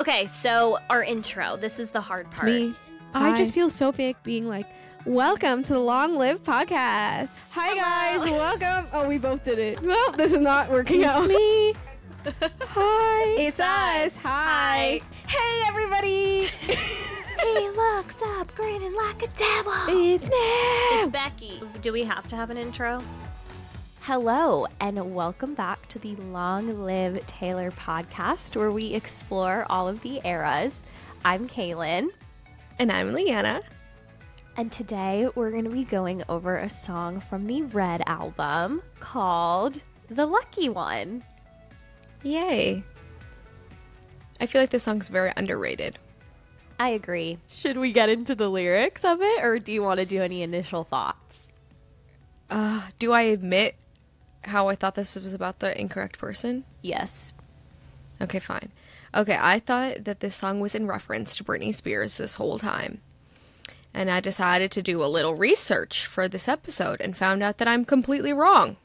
Okay, so our intro. This is the hard part. me. Hi. I just feel so fake being like, welcome to the Long Live podcast. Hi, guys. welcome. Oh, we both did it. Well, this is not working out. It's me. Hi. It's us. Hi. Hey, everybody. He looks up, grinning like a devil. it's Nat. It's Becky. Do we have to have an intro? Hello, and welcome back to the Long Live Taylor podcast, where we explore all of the eras. I'm Kaylan, and I'm Leanna. and today we're going to be going over a song from the Red album called The Lucky One. Yay. I feel like this song's very underrated. I agree. Should we get into the lyrics of it, or do you want to do any initial thoughts? Uh, do I admit how I thought this was about the incorrect person? Yes. Okay, fine. Okay, I thought that this song was in reference to Britney Spears this whole time. And I decided to do a little research for this episode and found out that I'm completely wrong.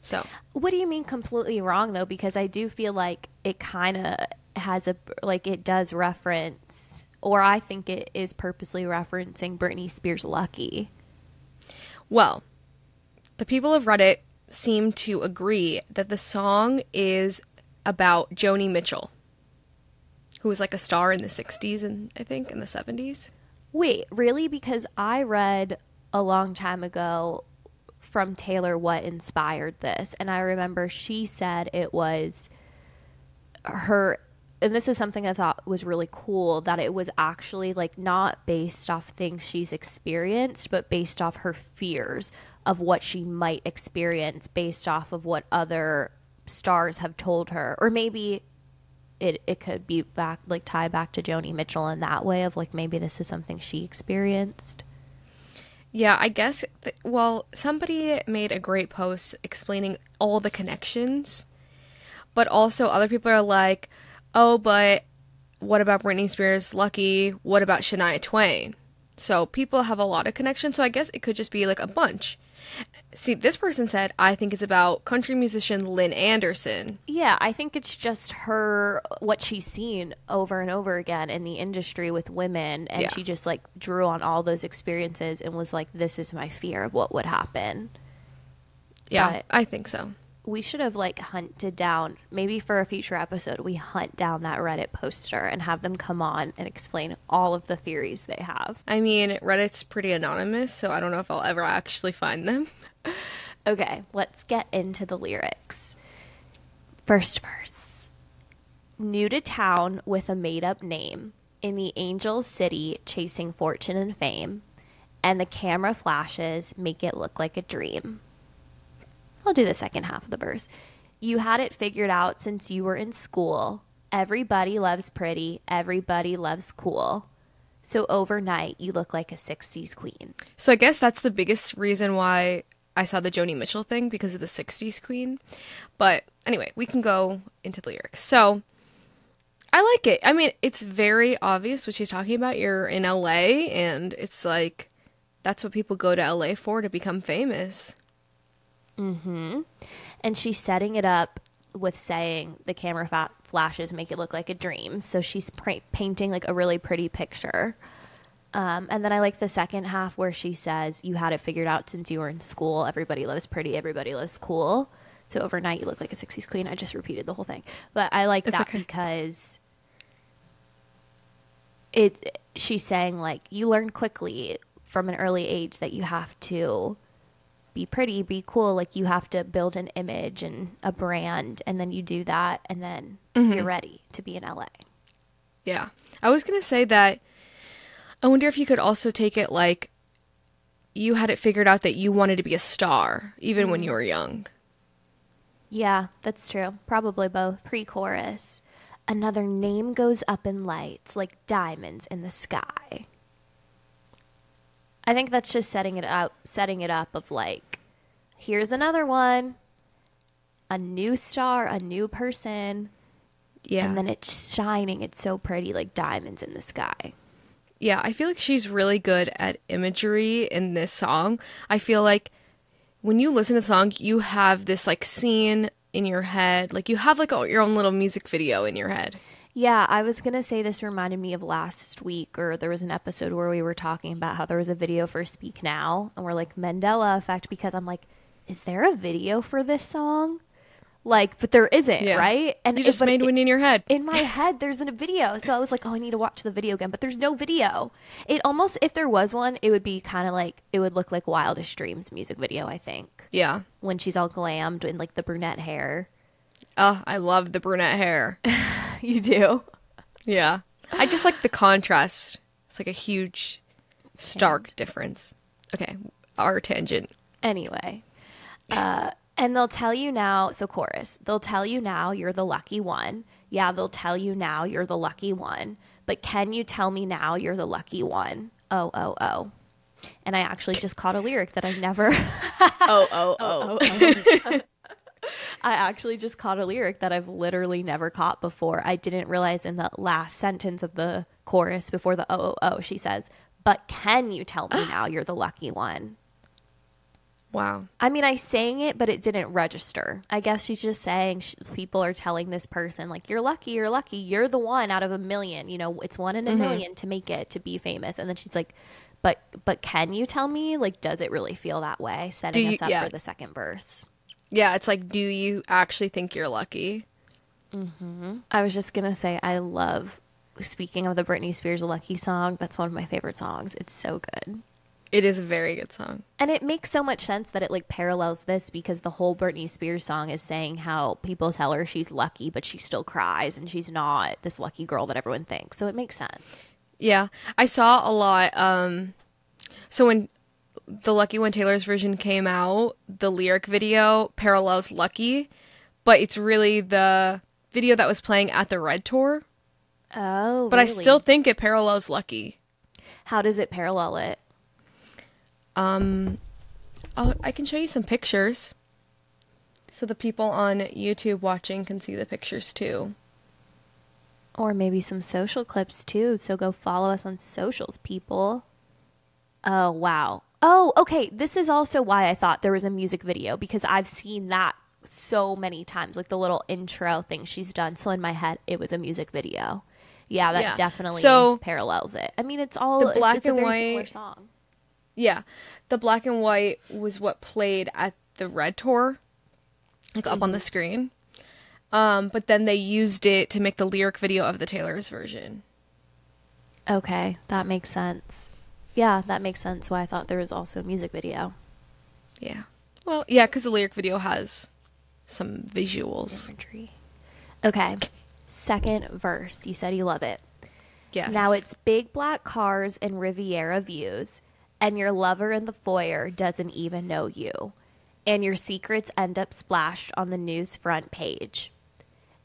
So, What do you mean completely wrong though? Because I do feel like it kind of has a like it does reference, or I think it is purposely referencing Britney Spears' "Lucky." well, the people of Reddit seem to agree that the song is about Joni Mitchell, who was like a star in the 60s and I think in the 70s. Wait, really? Because I read a long time ago from Taylor what inspired this, and I remember she said it was her. And this is something I thought was really cool that it was actually like not based off things she's experienced, but based off her fears of what she might experience based off of what other stars have told her. Or maybe it, it could be back like tie back to Joni Mitchell in that way of like maybe this is something she experienced. Yeah, I guess. Th- well, somebody made a great post explaining all the connections, but also other people are like, "Oh, but what about Britney Spears, Lucky? What about Shania Twain?" So people have a lot of connections. So I guess it could just be like a bunch. See, this person said, "I think it's about country musician Lynn Anderson." Yeah, I think it's just her what she's seen over and over again in the industry with women and Yeah. she just like drew on all those experiences and was like this is my fear of what would happen. Yeah, But- I think so. We should have like hunted down maybe for a future episode we hunt down that Reddit poster and have them come on and explain all of the theories they have. I mean, Reddit's pretty anonymous, so I don't know if I'll ever actually find them. Okay, let's get into the lyrics. First verse. New to town with a made up name, in the angel city chasing fortune and fame, and the camera flashes make it look like a dream. I'll do the second half of the verse. You had it figured out since you were in school. Everybody loves pretty, everybody loves cool. So overnight, you look like a 60s queen. So I guess that's the biggest reason why I saw the Joni Mitchell thing because of the 60s queen. But anyway, we can go into the lyrics. So I like it. I mean, it's very obvious what she's talking about. You're in LA and it's like that's what people go to LA for to become famous. And she's setting it up with saying the camera fa- flashes make it look like a dream. So she's pra- painting like a really pretty picture. Um, and then I like the second half where she says, "You had it figured out since you were in school. Everybody loves pretty. Everybody loves cool. So overnight, you look like a '60s queen." I just repeated the whole thing, but I like It's that okay. because it. She's saying like you learn quickly from an early age that you have to be pretty, be cool. Like you have to build an image and a brand, and then you do that, and then you're mm-hmm. ready to be in LA. Yeah. I was going to say that I wonder if you could also take it like you had it figured out that you wanted to be a star even when mm. you were young. Yeah, that's true. Probably both. Pre chorus. Another name goes up in lights like diamonds in the sky. I think that's just setting it up setting it up of like here's another one. A new star, a new person, Yeah. and then it's shining. It's so pretty like diamonds in the sky. Yeah, I feel like she's really good at imagery in this song. I feel like when you listen to the song, you have this like scene in your head. Like you have like a, your own little music video in your head. Yeah, I was going to say this reminded me of last week, or there was an episode where we were talking about how there was a video for Speak Now, and we're like, Mandela effect, because I'm like, is there a video for this song? Like, but there isn't, Yeah. right? And You just but made one in your head. in my head there's a video so i was like oh i need to watch the video again but there's no video it almost if there was one it would be kind of like it would look like wildest dreams music video i think yeah. when she's all glammed in like the brunette hair Oh, I love the brunette hair. you do Yeah. I just like the contrast. It's like a huge, stark difference. Okay, our tangent. anyway uh and they'll tell you now so chorus they'll tell you now you're the lucky one yeah they'll tell you now you're the lucky one but can you tell me now you're the lucky one oh oh oh and i actually just caught a lyric that i never Oh, oh, oh. I actually just caught a lyric that I've literally never caught before. I didn't realize in the last sentence of the chorus before the oh, oh, oh, she says, But can you tell me now you're the lucky one? Wow. I mean, I sang it, but it didn't register. I guess she's just saying sh- people are telling this person, like, you're lucky, you're lucky, you're the one out of a million. You know, it's one in a mm-hmm. million to make it, to be famous. And then she's like, but but can you tell me like does it really feel that way setting you- us up yeah. for the second verse Yeah, it's like, do you actually think you're lucky? I was just gonna say I love. Speaking of the Britney Spears "Lucky" song, that's one of my favorite songs. It's so good, It is a very good song. and it makes so much sense that it like parallels this because the whole Britney Spears song is saying how people tell her she's lucky, but she still cries, and she's not this lucky girl that everyone thinks. So it makes sense. Yeah, I saw a lot. Um, so when the Lucky One Taylor's version came out, the lyric video parallels Lucky, but it's really the video that was playing at the Red Tour. Oh, But I still think it parallels Lucky. how does it parallel it? Um, I'll, I can show you some pictures, so the people on YouTube watching can see the pictures too. Or maybe some social clips too. So go follow us on socials, people. Oh, wow. Oh, okay. This is also why I thought there was a music video because I've seen that so many times, like the little intro thing she's done. So in my head, it was a music video. Yeah, that Yeah. definitely So- parallels it. I mean, it's all The black it's a and very white- song. Yeah, the black and white was what played at the Red Tour, like up on the screen. Um, but then they used it to make the lyric video of the Taylor's version. Okay, that makes sense. Yeah, that makes sense. Why I thought there was also a music video. Yeah. Well, yeah, because the lyric video has some visuals. Imagery. Okay, second verse. You said you love it. Yes. Now it's big black cars and Riviera views, and your lover in the foyer doesn't even know you, and your secrets end up splashed on the news front page.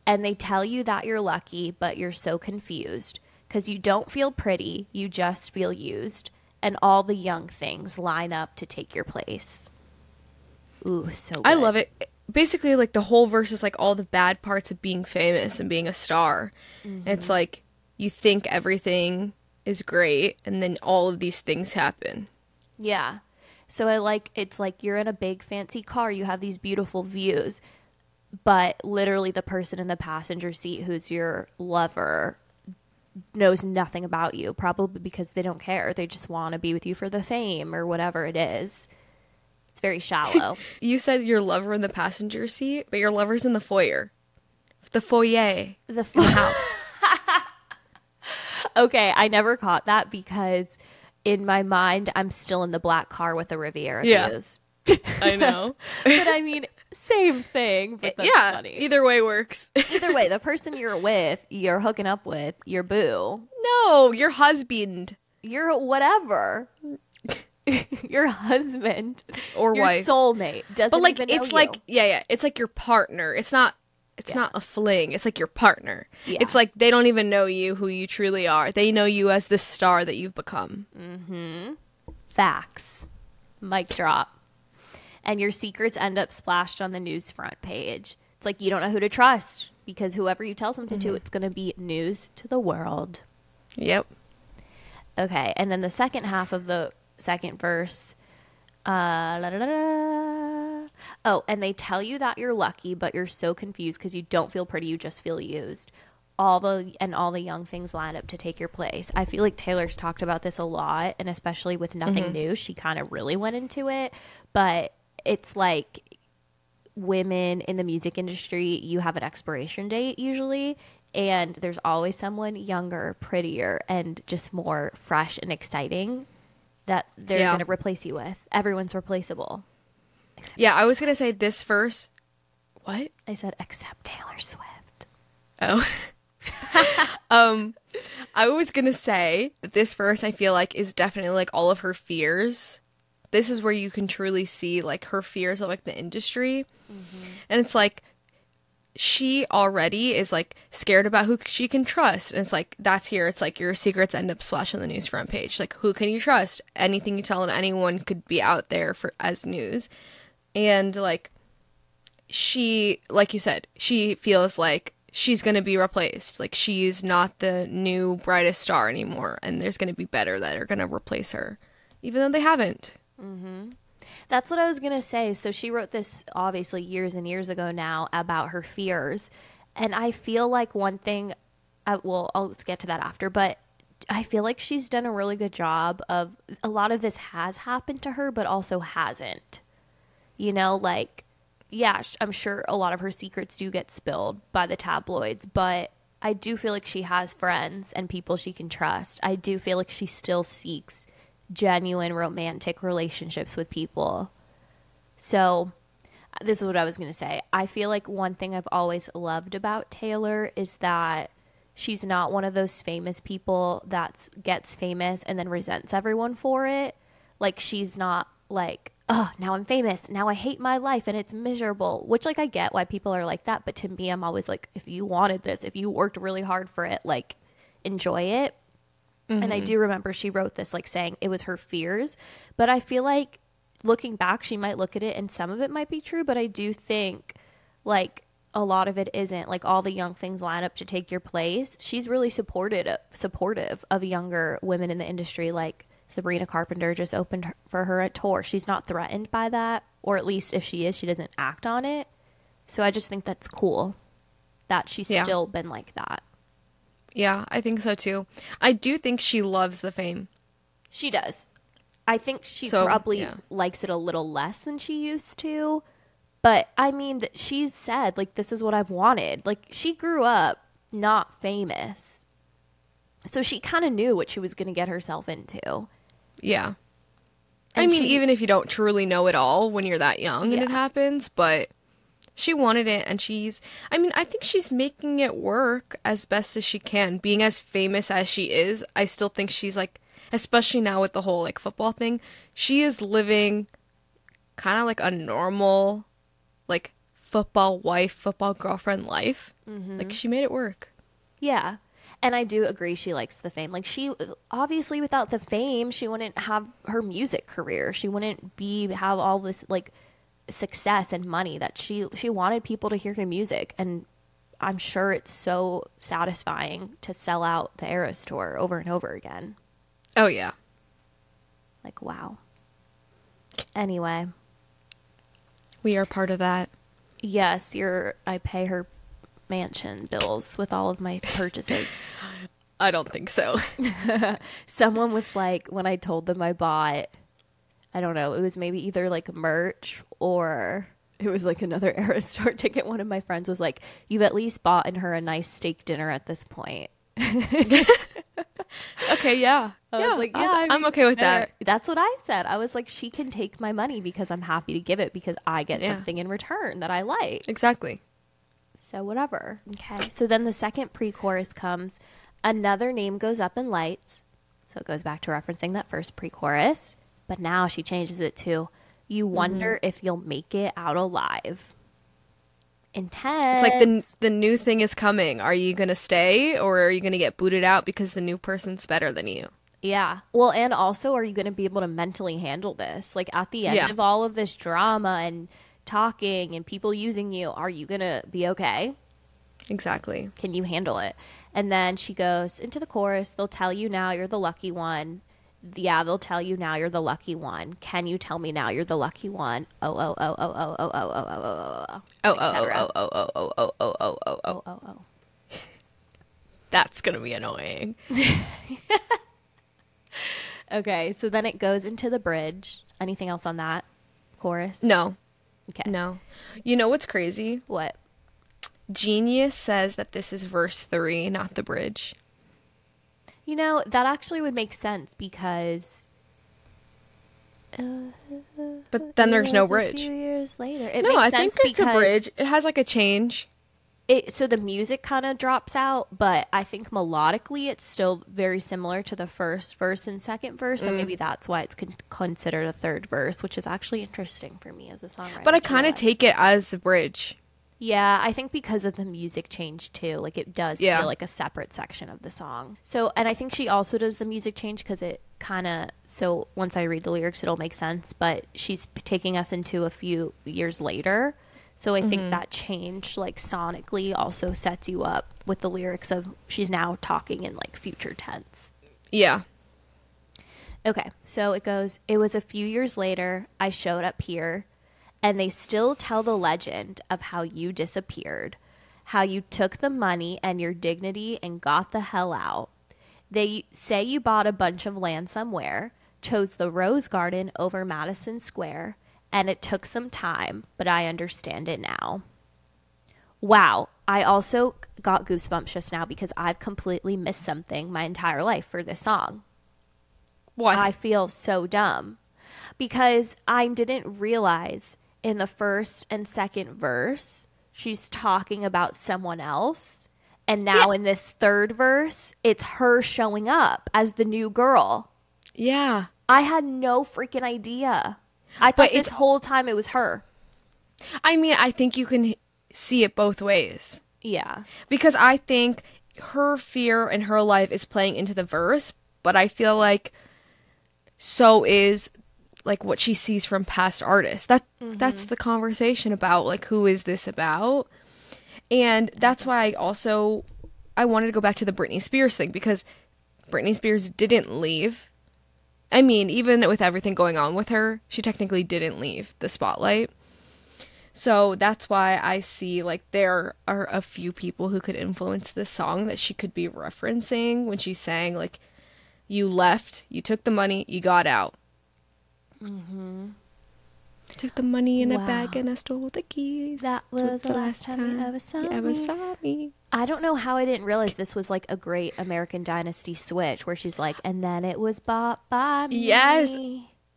And they tell you that you're lucky, but you're so confused because you don't feel pretty, you just feel used, and all the young things line up to take your place. Ooh, so I love it. Basically, like the whole verse is like all the bad parts of being famous and being a star. It's mm-hmm. like you think everything is great, and then all of these things happen. Yeah. So I like it's like you're in a big fancy car, you have these beautiful views, but literally the person in the passenger seat who's your lover knows nothing about you, probably because they don't care. They just want to be with you for the fame or whatever it is. It's very shallow. You said your lover in the passenger seat, but your lover's in the foyer. The foyer. the In the house. Okay, I never caught that because in my mind I'm still in the black car with the Riviera Yeah. views. I know. but I mean, same thing. But that's yeah. funny. Either way works. Either way, the person you're with, you're hooking up with, your boo, no, your husband your whatever, your husband or your wife. soulmate doesn't. but like even know it's like you. yeah, yeah. It's like your partner. It's not it's Yeah. not a fling. It's like your partner. Yeah. It's like they don't even know you who you truly are. They know you as the star that you've become. Mm-hmm. Facts. Mic drop. And your secrets end up splashed on the news front page. It's like you don't know who to trust because whoever you tell something Mm-hmm. to, it's going to be news to the world. Yep. Okay, and then the second half of the second verse. Uh, la. Oh, and they tell you that you're lucky, but you're so confused because you don't feel pretty, you just feel used. all the and all the young things line up to take your place. I feel like Taylor's talked about this a lot, and especially with nothing new, she kind of really went into it. But it's like women in the music industry, you have an expiration date usually, and there's always someone younger, prettier, and just more fresh and exciting that they're Yeah. going to replace you with. Everyone's replaceable. Except Yeah, I was gonna say this verse. What? I said except Taylor Swift. Oh. um, I was gonna say that this verse I feel like is definitely like all of her fears. This is where you can truly see like her fears of like the industry, mm-hmm. and it's like she already is like scared about who she can trust, and it's like that's here. It's like your secrets end up splashing on the news front page. Like who can you trust? Anything you tell anyone could be out there for as news, and like she like you said she feels like she's going to be replaced. Like she's not the new brightest star anymore. And there's going to be better that are going to replace her even though they haven't Mm-hmm. That's what I was going to say. So she wrote this obviously years and years ago now about her fears. And I feel like one thing, I, well, I'll get to that after, but I feel like she's done a really good job of a lot of this has happened to her, but also hasn't. You know, like, yeah, I'm sure a lot of her secrets do get spilled by the tabloids, but I do feel like she has friends and people she can trust. I do feel like she still seeks genuine romantic relationships with people. So, this is what I was going to say. I feel like one thing I've always loved about Taylor is that she's not one of those famous people that gets famous and then resents everyone for it. Like she's not like, "Oh, now I'm famous. Now I hate my life and it's miserable." Which like I get why people are like that, but to me I'm always like if you wanted this, if you worked really hard for it, like enjoy it. And I mm-hmm. do remember she wrote this like saying it was her fears, but I feel like looking back, she might look at it and some of it might be true, but I do think like a lot of it isn't. Like all the young things line up to take your place. She's really supported uh, supportive of younger women in the industry. Like Sabrina Carpenter just opened her, for her a tour. She's not threatened by that, or at least if she is, she doesn't act on it. So I just think that's cool that she's Yeah. still been like that. Yeah i think so too i do think she loves the fame She does. I think she So, probably yeah. likes it a little less than she used to. But I mean, she's said, like, this is what I've wanted. Like, she grew up not famous. So she kind of knew what she was going to get herself into. yeah i mean she- even if you don't truly know it all when you're that young and it happens but she wanted it and she's i mean i think she's making it work as best as she can being as famous as she is i still think she's like especially now with the whole like football thing she is living kind of like a normal like football wife football girlfriend life mm-hmm. like she made it work Yeah. And I do agree she likes the fame. Like she obviously without the fame, she wouldn't have her music career. She wouldn't be have all this like success and money that she she wanted people to hear her music and I'm sure it's so satisfying to sell out the Eras tour over and over again. oh yeah Like wow. Anyway, we are part of that yes, you're I pay her mansion bills with all of my purchases. i don't think so someone was like when I told them I bought I don't know, it was maybe either like merch or it was like another Eras tour ticket. One of my friends was like, You've at least bought in her a nice steak dinner at this point. okay yeah I yeah, was like, was- Yeah, I i'm okay with that That's what I said. I was like, She can take my money because I'm happy to give it because I get Yeah. something in return that I like. exactly So whatever. Okay. So then the second pre-chorus comes. Another name goes up in lights. So it goes back to referencing that first pre-chorus, but now she changes it to you mm-hmm. wonder if you'll make it out alive. Intense. It's like the the new thing is coming. Are you gonna stay or are you gonna get booted out because the new person's better than you? Yeah. Well, and also, are you going to be able to mentally handle this? Like at the end Yeah. of all of this drama and talking and people using you, are you going to be okay? Exactly. Can you handle it? And then she goes into the chorus. They'll tell you now you're the lucky one. Yeah, they'll tell you now you're the lucky one. Can you tell me now you're the lucky one? Oh, oh, oh, oh, oh, oh, oh, oh, oh, oh, oh, Oh oh oh oh oh oh oh oh oh oh oh. oh, oh, oh. that's gonna be annoying. Okay, so then it goes into the bridge. Anything else on that chorus? No, Okay. no. You know what's crazy? What? Genius says that this is verse three, not the bridge. You know, that actually would make sense because But then there's no bridge. few years later, it No, makes I sense think it's because a bridge. It has like a change. It, so the music kind of drops out, but I think melodically it's still very similar to the first verse and second verse. Mm. So maybe that's why it's con- considered a third verse, which is actually interesting for me as a songwriter. But I kind of take it as a bridge. Yeah, I think because of the music change too, like it does Yeah. feel like a separate section of the song. So, and I think she also does the music change because it kind of, so once I read the lyrics, it'll make sense. But she's taking us into a few years later. So I think mm-hmm. that change, like sonically, also sets you up with the lyrics of she's now talking in like future tense. Yeah. Okay, so it goes, it was a few years later, I showed up here, and they still tell the legend of how you disappeared, how you took the money and your dignity and got the hell out. They say you bought a bunch of land somewhere, chose the Rose Garden over Madison Square, and it took some time, but I understand it now. Wow, I also got goosebumps just now because I've completely missed something my entire life for this song. What? I feel so dumb because I didn't realize in the first and second verse she's talking about someone else. And now in this third verse, it's her showing up as the new girl. yeah. I had no freaking idea. I thought this whole time it was her. I mean, I think you can see it both ways. Yeah. because I think her fear and her life is playing into the verse, but I feel like so is like what she sees from past artists. That mm-hmm. that's the conversation about like who is this about? And that's why I also I wanted to go back to the Britney Spears thing because Britney Spears didn't leave. I mean, even with everything going on with her, she technically didn't leave the spotlight. So that's why I see like there are a few people who could influence this song that she could be referencing when she's saying like, "You left, you took the money, you got out." Mm-hmm. Took the money in a bag and I stole the keys. That was the last time you ever saw you ever me. saw me. I don't know how I didn't realize this was like a great American Dynasty switch where she's like, and then it was bought by me. Yes.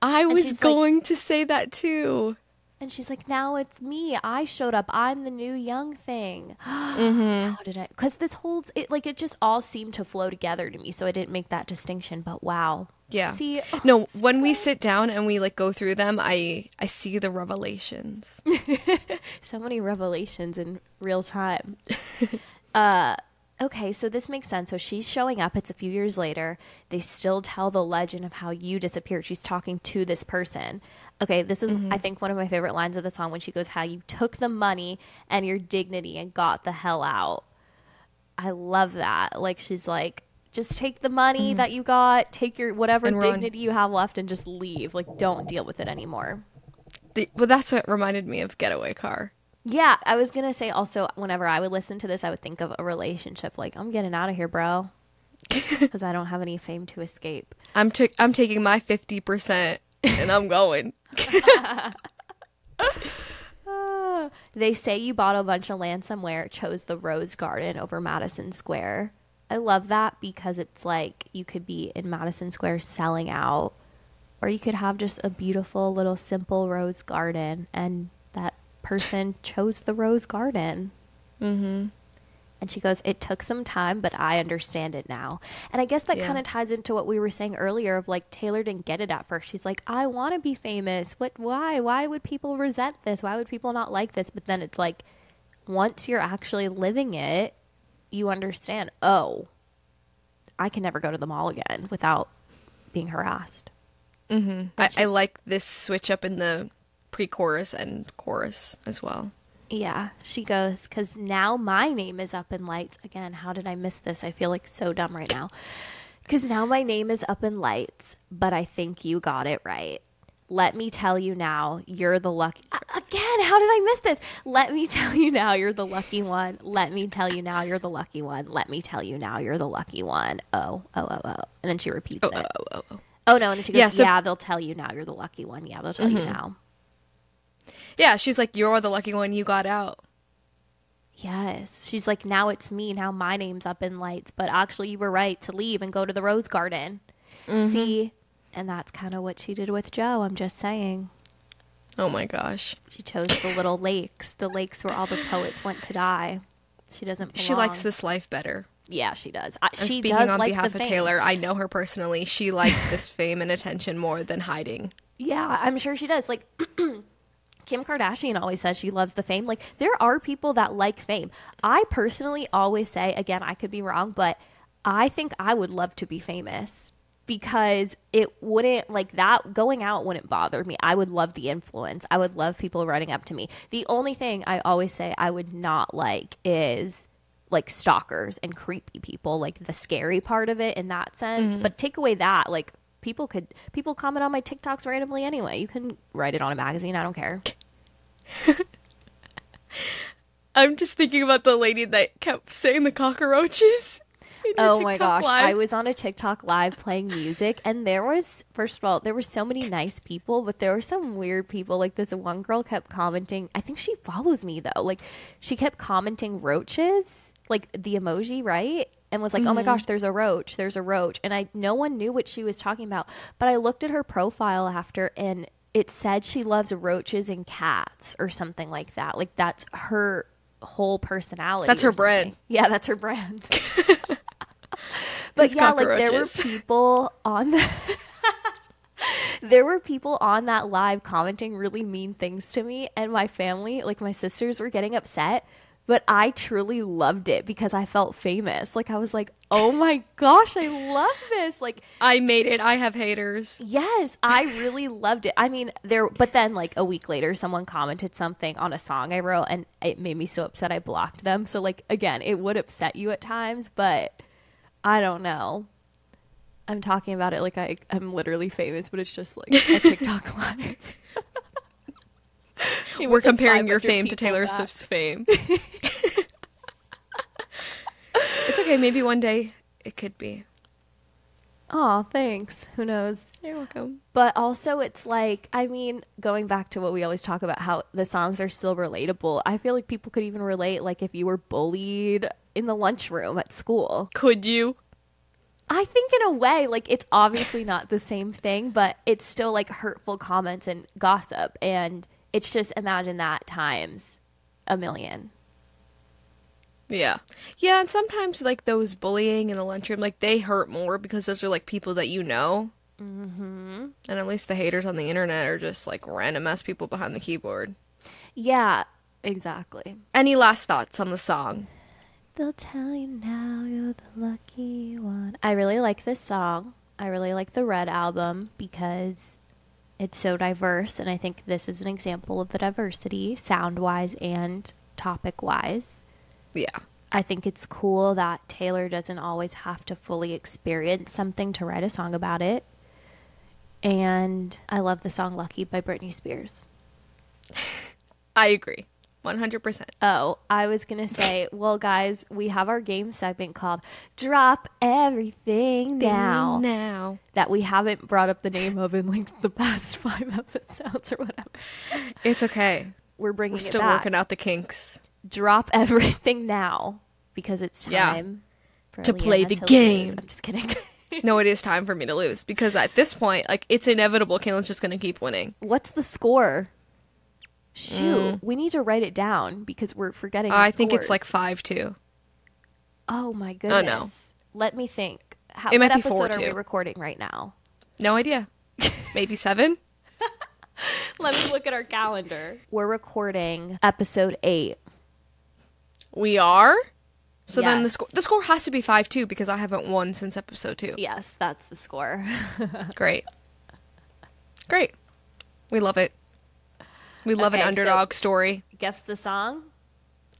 I was she's like- going to say that too. And she's like, now it's me. I showed up. I'm the new young thing. Mm-hmm. How did I? Because this whole, it like it just all seemed to flow together to me. So I didn't make that distinction. But wow. Yeah. See, oh, no, when we sit down and we like go through them, I I see the revelations. so many revelations in real time. uh, okay, so this makes sense. So she's showing up. It's a few years later. They still tell the legend of how you disappeared. She's talking to this person. Okay, this is, I mm-hmm. think, one of my favorite lines of the song when she goes, How you took the money and your dignity and got the hell out. I love that. Like, she's like, just take the money mm-hmm. that you got, take your whatever dignity you have left, and just leave. Like, don't deal with it anymore. The, but that's what reminded me of Getaway Car. Yeah, I was gonna say also whenever I would listen to this, I would think of a relationship like I'm getting out of here, bro, because I don't have any fame to escape. I'm ta- I'm taking my 50% and I'm going. They say you bought a bunch of land somewhere, chose the Rose Garden over Madison Square. I love that because it's like you could be in Madison Square selling out, or you could have just a beautiful little simple rose garden, and that person chose the rose garden. Mhm. And she goes, It took some time, but I understand it now. And I guess that Yeah. kind of ties into what we were saying earlier of like Taylor didn't get it at first. She's like, I want to be famous. What, why? Why would people resent this? Why would people not like this? But then it's like, once you're actually living it, you understand, oh, I can never go to the mall again without being harassed. Mm-hmm. I, I like this switch up in the pre-chorus and chorus as well. Yeah, she goes, because now my name is up in lights. Again, how did I miss this? I feel like so dumb right now. Because now my name is up in lights, but I think you got it right. Let me tell you now, you're the lucky. Again, how did I miss this? Let me tell you now, you're the lucky one. Let me tell you now, you're the lucky one. Let me tell you now, you're the lucky one. Oh, oh, oh, oh. And then she repeats it. Oh, oh, oh. Oh no, and then she goes, Yeah, Yeah, so- Mm-hmm. they'll tell you now, you're the lucky one. Yeah, they'll tell you now. Yeah, she's like, you're the lucky one. You got out. Yes. She's like, now it's me. Now my name's up in lights. But actually, you were right to leave and go to the rose garden. Mm-hmm. See? And that's kind of what she did with Joe. I'm just saying. Oh my gosh. She chose the little lakes, the lakes where all the poets went to die. She doesn't. She likes this life better. Yeah, she does. I, she speaking does on like behalf the of fame. Taylor, I know her personally. She likes this fame and attention more than hiding. Yeah, I'm sure she does. Like Kim Kardashian always says she loves the fame. Like there are people that like fame. I personally always say, again, I could be wrong, but I think I would love to be famous because it wouldn't like that going out wouldn't bother me. I would love the influence. I would love people running up to me. The only thing I always say I would not like is like stalkers and creepy people, like the scary part of it in that sense. Mm. But take away that, like people could people comment on my TikToks randomly anyway. You can write it on a magazine. I don't care. I'm just thinking about the lady that kept saying the cockroaches. Oh my gosh. live. I was on a TikTok live playing music and there was first of all, there were so many nice people, but there were some weird people. Like this one girl kept commenting. I think she follows me though. Like she kept commenting roaches, like the emoji, right? And was like, "Oh my mm-hmm. gosh, there's a roach. There's a roach." And I no one knew what she was talking about. But I looked at her profile after and it said she loves roaches and cats or something like that. Like that's her whole personality. That's her brand. Yeah, that's her brand. but These yeah, like there were people on the there were people on that live commenting really mean things to me and my family, like my sisters were getting upset, but I truly loved it because I felt famous. Like I was like, "Oh my gosh, I love this." Like I made it. I have haters. Yes, I really loved it. I mean, there, but then like a week later, someone commented something on a song I wrote, and it made me so upset I blocked them. So, like, again, it would upset you at times, but I don't know. I'm talking about it like I, I'm literally famous, but it's just like a TikTok live. It We're comparing your fame to Taylor max. Swift's fame. it's okay. Maybe one day it could be. Oh, thanks. Who knows? You're welcome. But also, it's like, I mean, going back to what we always talk about, how the songs are still relatable. I feel like people could even relate, like, if you were bullied in the lunchroom at school. Could you? I think, in a way, like, it's obviously not the same thing, but it's still like hurtful comments and gossip. And it's just imagine that times a million. Yeah. Yeah, and sometimes like those bullying in the lunchroom, like they hurt more because those are like people that you know. Mm-hmm. And at least the haters on the internet are just like random ass people behind the keyboard. Yeah, exactly. Any last thoughts on the song? They'll tell you now you're the lucky one. I really like this song. I really like the Red album because it's so diverse, and I think this is an example of the diversity, sound wise and topic wise. Yeah. I think it's cool that Taylor doesn't always have to fully experience something to write a song about it. And I love the song Lucky by Britney Spears. I agree. 100%. Oh, I was going to say, well, guys, we have our game segment called Drop Everything Now Now. that we haven't brought up the name of in like the past five episodes or whatever. It's okay. We're bringing We're it still back. working out the kinks. Drop Everything Now because it's Yeah. time for To play the to lose. game. I'm just kidding. no, it is time for me to lose because at this point, like, it's inevitable. Kaylan's just going to keep winning. What's the score? Shoot, we need to write it down because we're forgetting. Mm. I think it's like 5 2. Oh my Oh, goodness. no. Let me think. How, It what might be four, episode are we recording right now? No idea. Maybe 7? Let me look at our calendar. We're recording episode eight. We are? So then the score the score has to be 5 2 because I haven't won since episode 2. Yes, that's the score. Great. Great. We love it. We love Okay, an so- underdog story. Guess the song?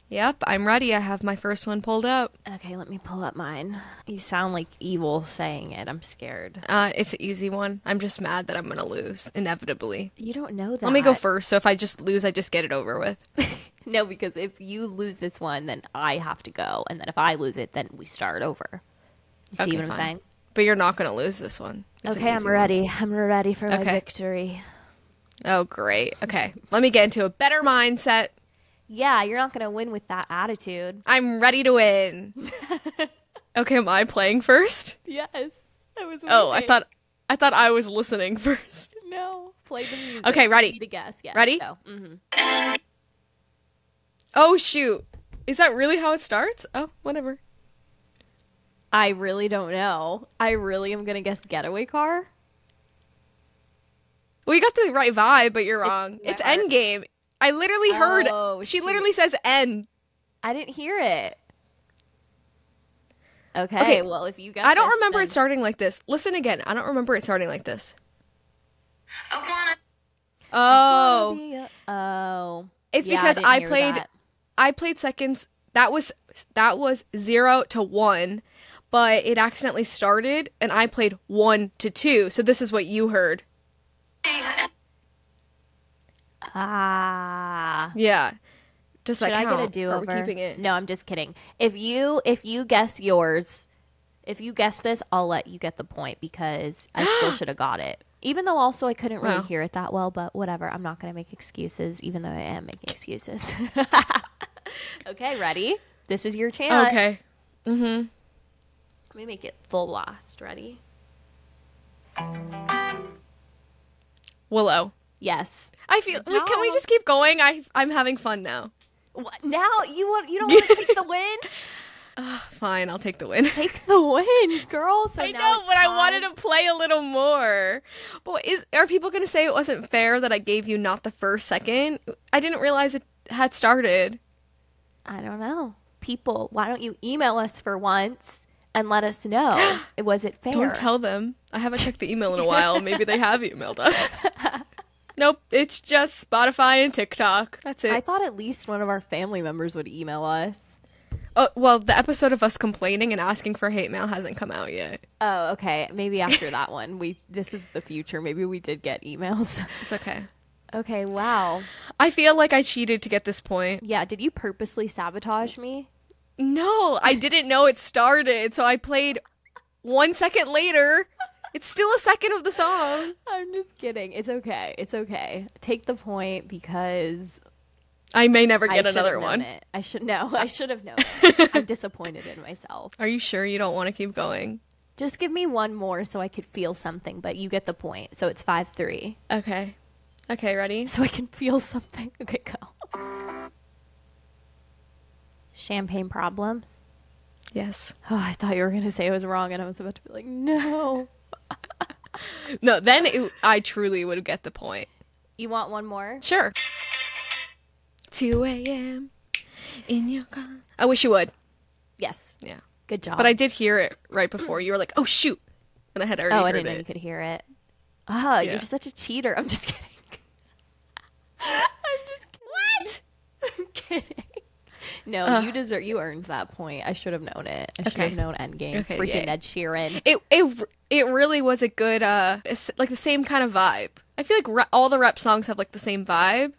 Yep, I'm ready. I have my first one pulled up. Okay, let me pull up mine. You sound like evil saying it. I'm scared. Uh, it's an easy one. I'm just mad that I'm gonna lose inevitably. You don't know that. Let me go first. So if I just lose, I just get it over with. No, because if you lose this one, then I have to go, and then if I lose it, then we start over. You see Okay, what I'm fine. saying? But you're not gonna lose this one. It's okay, I'm easy one. ready. I'm ready for my victory. Oh, great. Okay, let me get into a better mindset. Yeah, you're not gonna win with that attitude. I'm ready to win. okay, am I playing first? Yes, I was. Oh, I thought I thought I was listening first. no. Play the music. Okay, ready. Need to guess. Yes. Ready? Go. Mhm. Oh shoot. Is that really how it starts? Oh, whatever. I really don't know. I really am gonna guess getaway car. Well, you got the right vibe, but you're wrong. my It's heart. Endgame. I literally heard. Oh, she shoot. literally says end. I didn't hear it. Okay. Okay, Well, if you guess, I don't this, remember then- it starting like this. Listen again. I don't remember it starting like this. Oh, Oh. it's Yeah, because didn't I hear played. that. I played seconds. That was that was zero to one, but it accidentally started, and I played one to two. So this is what you heard. Ah. Yeah. Just like Should I get a do Or are we over? keeping it? No, I'm just kidding. If you if you guess yours, if you guess this, I'll let you get the point because I still should have got it. Even though also I couldn't really Wow. hear it that well, but whatever. I'm not gonna make excuses, even though I am making excuses. okay, ready? This is your chance. Okay. Mm-hmm. Let me make it full blast. Ready? Willow. Yes. I feel. Wait, can we just keep going? I I'm having fun now. What? Now you want you don't want to take the win? Ah, fine, I'll take the win. Take the win, girl. So I now know, but I wanted to play a little more. But is are people going to say it wasn't fair that I gave you not the first second? I didn't realize it had started. I don't know. People, why don't you email us for once and let us know? Was it fair? Don't tell them. I haven't checked the email in a while. Maybe they have emailed us. nope, it's just Spotify and TikTok. That's it. I thought at least one of our family members would email us. oh, well, the episode of us complaining and asking for hate mail hasn't come out yet. Oh, okay. Maybe after that one, we this is the future. Maybe we did get emails. It's okay. okay, wow. I feel like I cheated to get this point. Yeah, did you purposely sabotage me? No, I didn't know it started, so I played one second later. It's still a second of the song. I'm just kidding. It's okay. It's okay. Take the point because I may never get another one. It. I should know. I should have known. I'm disappointed in myself. Are you sure you don't want to keep going? Just give me one more so I could feel something, but you get the point. So it's 5 3. Okay. Okay, ready? So I can feel something. Okay, go. Champagne problems. Yes. Oh, I thought you were going to say I was wrong, and I was about to be like, no. No, then it, I truly would get the point. You want one more? Sure. 2 a.m. in your car. I wish you would. Yes. Yeah. Good job. But I did hear it right before. You were like, oh, shoot. And I had already oh, I didn't know you could hear it. Oh, Yeah. you're such a cheater. I'm just kidding. I'm just kidding. What? I'm kidding. No, Ugh. you deserve. You earned that point. I should have known it. I should have known Endgame. Okay, Freaking yeah. Ed Sheeran. It, it, it really was a good, uh, like the same kind of vibe. I feel like re- all the rep songs have like the same vibe.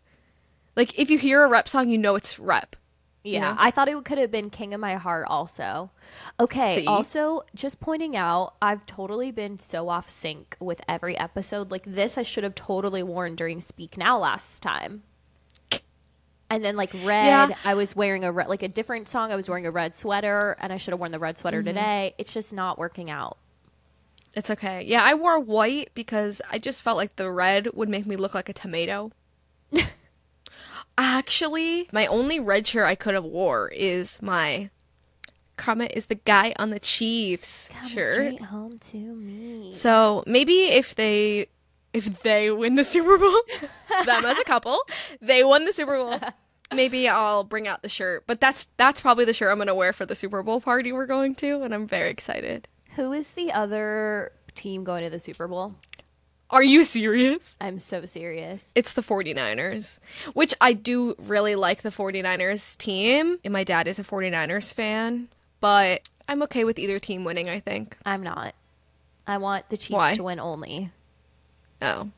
Like if you hear a rep song, you know it's rep. Yeah, know? I thought it could have been King of My Heart also. Okay, See? also just pointing out, I've totally been so off sync with every episode. Like this, I should have totally worn during Speak Now last time. And then like red, Yeah. I was wearing a red, like a different song. I was wearing a red sweater, and I should have worn the red sweater Mm-hmm. today. It's just not working out. It's okay. Yeah, I wore white because I just felt like the red would make me look like a tomato. Actually, my only red shirt I could have wore is my Karma is the guy on the Chiefs Come shirt. straight home to me. So maybe if they if they win the Super Bowl, them as a couple, they won the Super Bowl. Maybe I'll bring out the shirt. But that's that's probably the shirt I'm gonna wear for the Super Bowl party we're going to, and I'm very excited. Who is the other team going to the Super Bowl? Are you serious? I'm so serious. It's the 49ers, which I do really like the 49ers team. And my dad is a 49ers fan, but I'm okay with either team winning, I think. I'm not. I want the Chiefs Why? to win only Oh.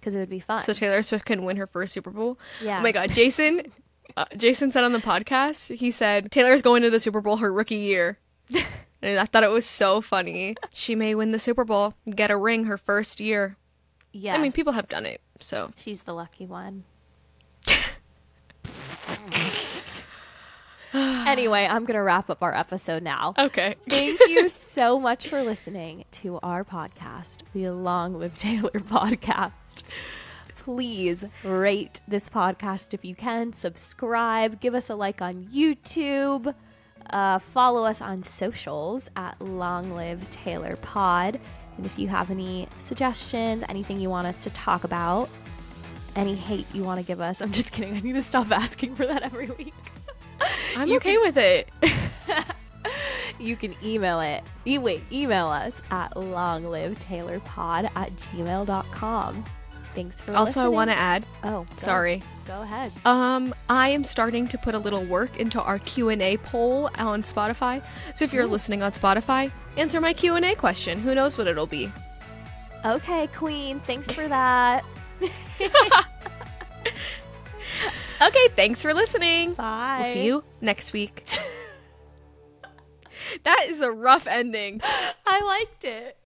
because it would be fun. So Taylor Swift can win her first Super Bowl? Yeah. Oh my god, Jason uh, Jason said on the podcast, he said Taylor's going to the Super Bowl her rookie year. and I thought it was so funny. She may win the Super Bowl, get a ring her first year. Yeah. I mean, people have done it. So, She's the lucky one. anyway, I'm going to wrap up our episode now. okay. Thank you so much for listening to our podcast, the Long Live Taylor podcast. Please rate this podcast if you can, subscribe, give us a like on YouTube, uh, follow us on socials at Long Live Taylor Pod. And if you have any suggestions, anything you want us to talk about, any hate you want to give us, I'm just kidding. I need to stop asking for that every week. I'm You okay with it. you can email it. E- wait, email us at longlivetaylorpod at gmail.com. Thanks for Also, I want to add, Oh, go- sorry. Go ahead. Um, I am starting to put a little work into our Q&A poll on Spotify. So if you're listening on Spotify, answer my Q&A question. Who knows what it'll be? Okay, Queen. Thanks for that. Okay, thanks for listening. Bye. We'll see you next week. that is a rough ending. I liked it.